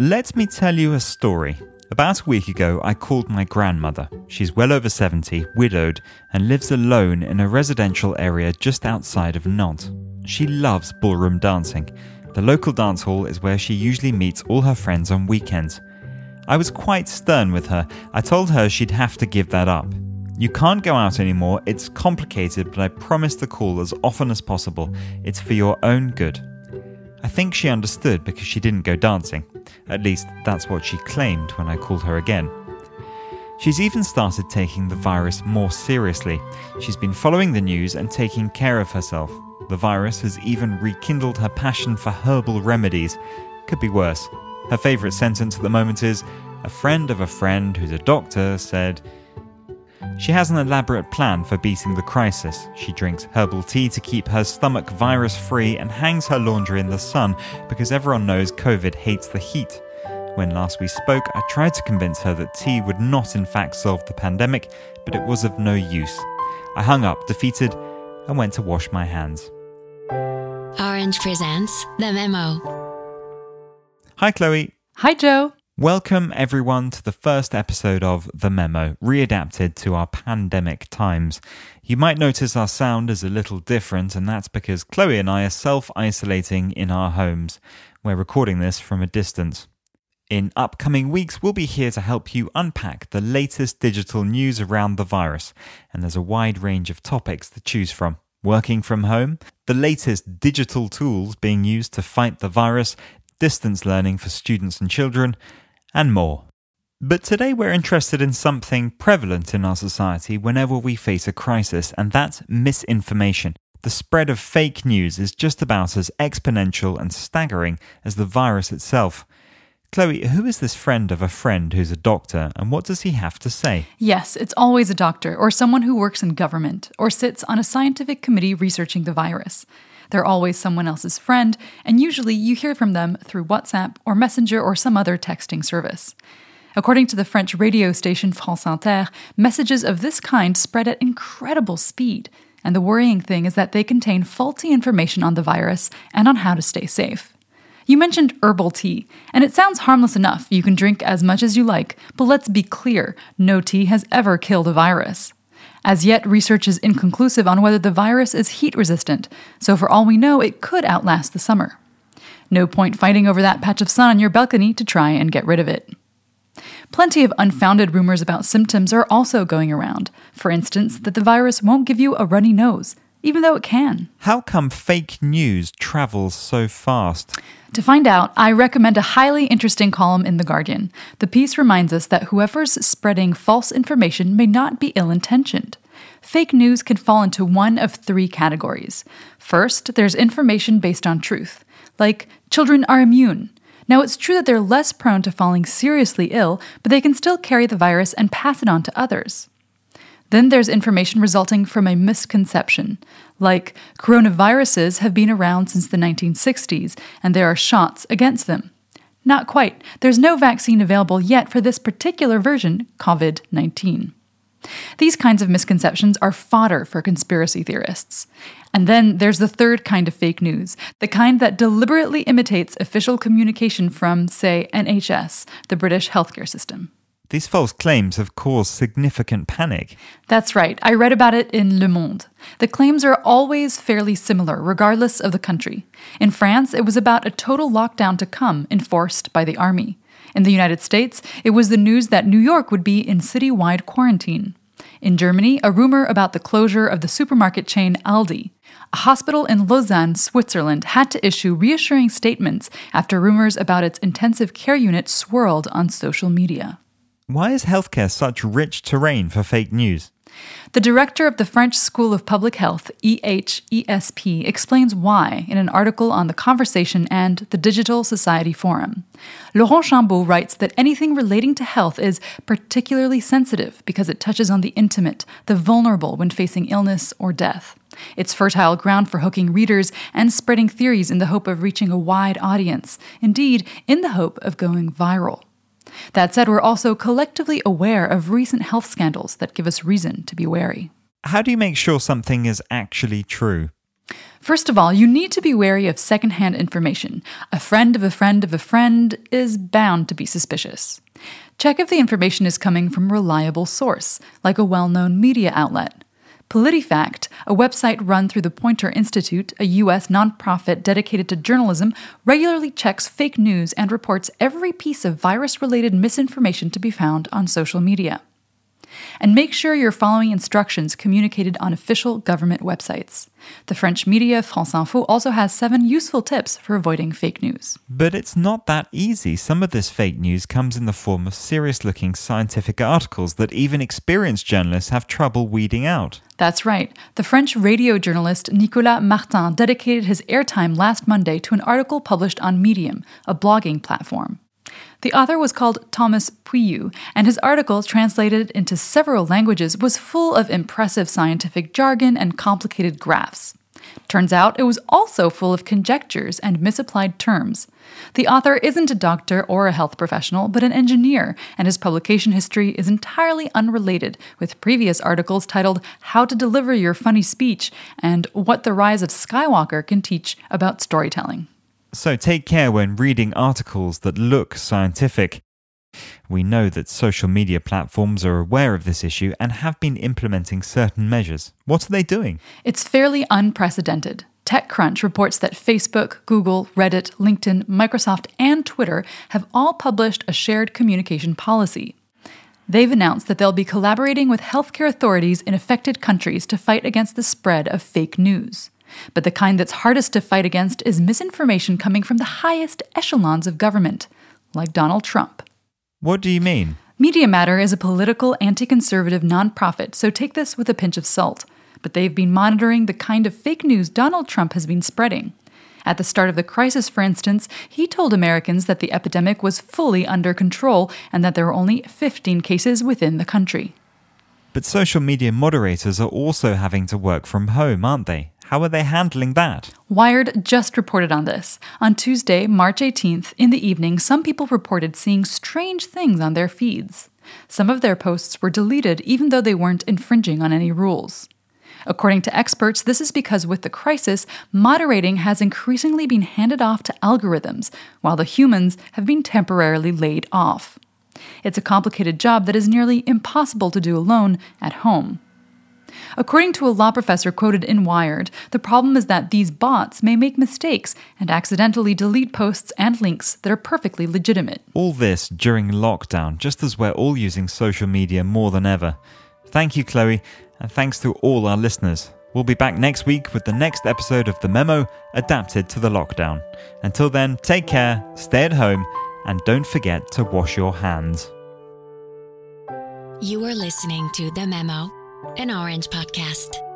Let me tell you a story. About a week ago, I called my grandmother. She's well over 70, widowed, and lives alone in a residential area just outside of Nantes. She loves ballroom dancing. The local dance hall is where she usually meets all her friends on weekends. I was quite stern with her. I told her she'd have to give that up. You can't go out anymore, it's complicated, but I promise to call as often as possible. It's for your own good. I think she understood because she didn't go dancing. At least, that's what she claimed when I called her again. She's even started taking the virus more seriously. She's been following the news and taking care of herself. The virus has even rekindled her passion for herbal remedies. Could be worse. Her favourite sentence at the moment is A friend of a friend who's a doctor said, she has an elaborate plan for beating the crisis. She drinks herbal tea to keep her stomach virus free and hangs her laundry in the sun because everyone knows COVID hates the heat. When last we spoke, I tried to convince her that tea would not, in fact, solve the pandemic, but it was of no use. I hung up, defeated, and went to wash my hands. Orange presents The Memo. Hi, Chloe. Hi, Joe. Welcome, everyone, to the first episode of The Memo, readapted to our pandemic times. You might notice our sound is a little different, and that's because Chloe and I are self isolating in our homes. We're recording this from a distance. In upcoming weeks, we'll be here to help you unpack the latest digital news around the virus, and there's a wide range of topics to choose from. Working from home, the latest digital tools being used to fight the virus, distance learning for students and children, and more. But today we're interested in something prevalent in our society whenever we face a crisis, and that's misinformation. The spread of fake news is just about as exponential and staggering as the virus itself. Chloe, who is this friend of a friend who's a doctor, and what does he have to say? Yes, it's always a doctor or someone who works in government or sits on a scientific committee researching the virus. They're always someone else's friend, and usually you hear from them through WhatsApp or Messenger or some other texting service. According to the French radio station France Inter, messages of this kind spread at incredible speed, and the worrying thing is that they contain faulty information on the virus and on how to stay safe. You mentioned herbal tea, and it sounds harmless enough. You can drink as much as you like, but let's be clear no tea has ever killed a virus. As yet, research is inconclusive on whether the virus is heat resistant, so for all we know, it could outlast the summer. No point fighting over that patch of sun on your balcony to try and get rid of it. Plenty of unfounded rumors about symptoms are also going around. For instance, that the virus won't give you a runny nose, even though it can. How come fake news travels so fast? To find out, I recommend a highly interesting column in The Guardian. The piece reminds us that whoever's spreading false information may not be ill intentioned. Fake news can fall into one of three categories. First, there's information based on truth, like children are immune. Now, it's true that they're less prone to falling seriously ill, but they can still carry the virus and pass it on to others. Then there's information resulting from a misconception, like coronaviruses have been around since the 1960s and there are shots against them. Not quite. There's no vaccine available yet for this particular version, COVID 19. These kinds of misconceptions are fodder for conspiracy theorists. And then there's the third kind of fake news, the kind that deliberately imitates official communication from, say, NHS, the British healthcare system. These false claims have caused significant panic. That's right. I read about it in Le Monde. The claims are always fairly similar, regardless of the country. In France, it was about a total lockdown to come, enforced by the army. In the United States, it was the news that New York would be in citywide quarantine. In Germany, a rumor about the closure of the supermarket chain Aldi. A hospital in Lausanne, Switzerland, had to issue reassuring statements after rumors about its intensive care unit swirled on social media. Why is healthcare such rich terrain for fake news? The director of the French School of Public Health, EHESP, explains why in an article on The Conversation and the Digital Society Forum. Laurent Chambaud writes that anything relating to health is particularly sensitive because it touches on the intimate, the vulnerable when facing illness or death. It's fertile ground for hooking readers and spreading theories in the hope of reaching a wide audience, indeed, in the hope of going viral. That said, we're also collectively aware of recent health scandals that give us reason to be wary. How do you make sure something is actually true? First of all, you need to be wary of secondhand information. A friend of a friend of a friend is bound to be suspicious. Check if the information is coming from a reliable source, like a well known media outlet. PolitiFact, a website run through the Poynter Institute, a U.S. nonprofit dedicated to journalism, regularly checks fake news and reports every piece of virus related misinformation to be found on social media and make sure you're following instructions communicated on official government websites. The French media France Info also has seven useful tips for avoiding fake news. But it's not that easy. Some of this fake news comes in the form of serious looking scientific articles that even experienced journalists have trouble weeding out. That's right. The French radio journalist Nicolas Martin dedicated his airtime last Monday to an article published on Medium, a blogging platform. The author was called Thomas Pueyo, and his article, translated into several languages, was full of impressive scientific jargon and complicated graphs. Turns out it was also full of conjectures and misapplied terms. The author isn't a doctor or a health professional, but an engineer, and his publication history is entirely unrelated, with previous articles titled How to Deliver Your Funny Speech and What the Rise of Skywalker Can Teach About Storytelling. So take care when reading articles that look scientific. We know that social media platforms are aware of this issue and have been implementing certain measures. What are they doing? It's fairly unprecedented. TechCrunch reports that Facebook, Google, Reddit, LinkedIn, Microsoft, and Twitter have all published a shared communication policy. They've announced that they'll be collaborating with healthcare authorities in affected countries to fight against the spread of fake news. But the kind that's hardest to fight against is misinformation coming from the highest echelons of government, like Donald Trump. What do you mean? Media Matter is a political anti conservative nonprofit, so take this with a pinch of salt. But they've been monitoring the kind of fake news Donald Trump has been spreading. At the start of the crisis, for instance, he told Americans that the epidemic was fully under control and that there were only 15 cases within the country. But social media moderators are also having to work from home, aren't they? How are they handling that? Wired just reported on this. On Tuesday, March 18th, in the evening, some people reported seeing strange things on their feeds. Some of their posts were deleted even though they weren't infringing on any rules. According to experts, this is because with the crisis, moderating has increasingly been handed off to algorithms, while the humans have been temporarily laid off. It's a complicated job that is nearly impossible to do alone at home. According to a law professor quoted in Wired, the problem is that these bots may make mistakes and accidentally delete posts and links that are perfectly legitimate. All this during lockdown, just as we're all using social media more than ever. Thank you, Chloe, and thanks to all our listeners. We'll be back next week with the next episode of The Memo adapted to the lockdown. Until then, take care, stay at home, and don't forget to wash your hands. You are listening to The Memo an Orange podcast.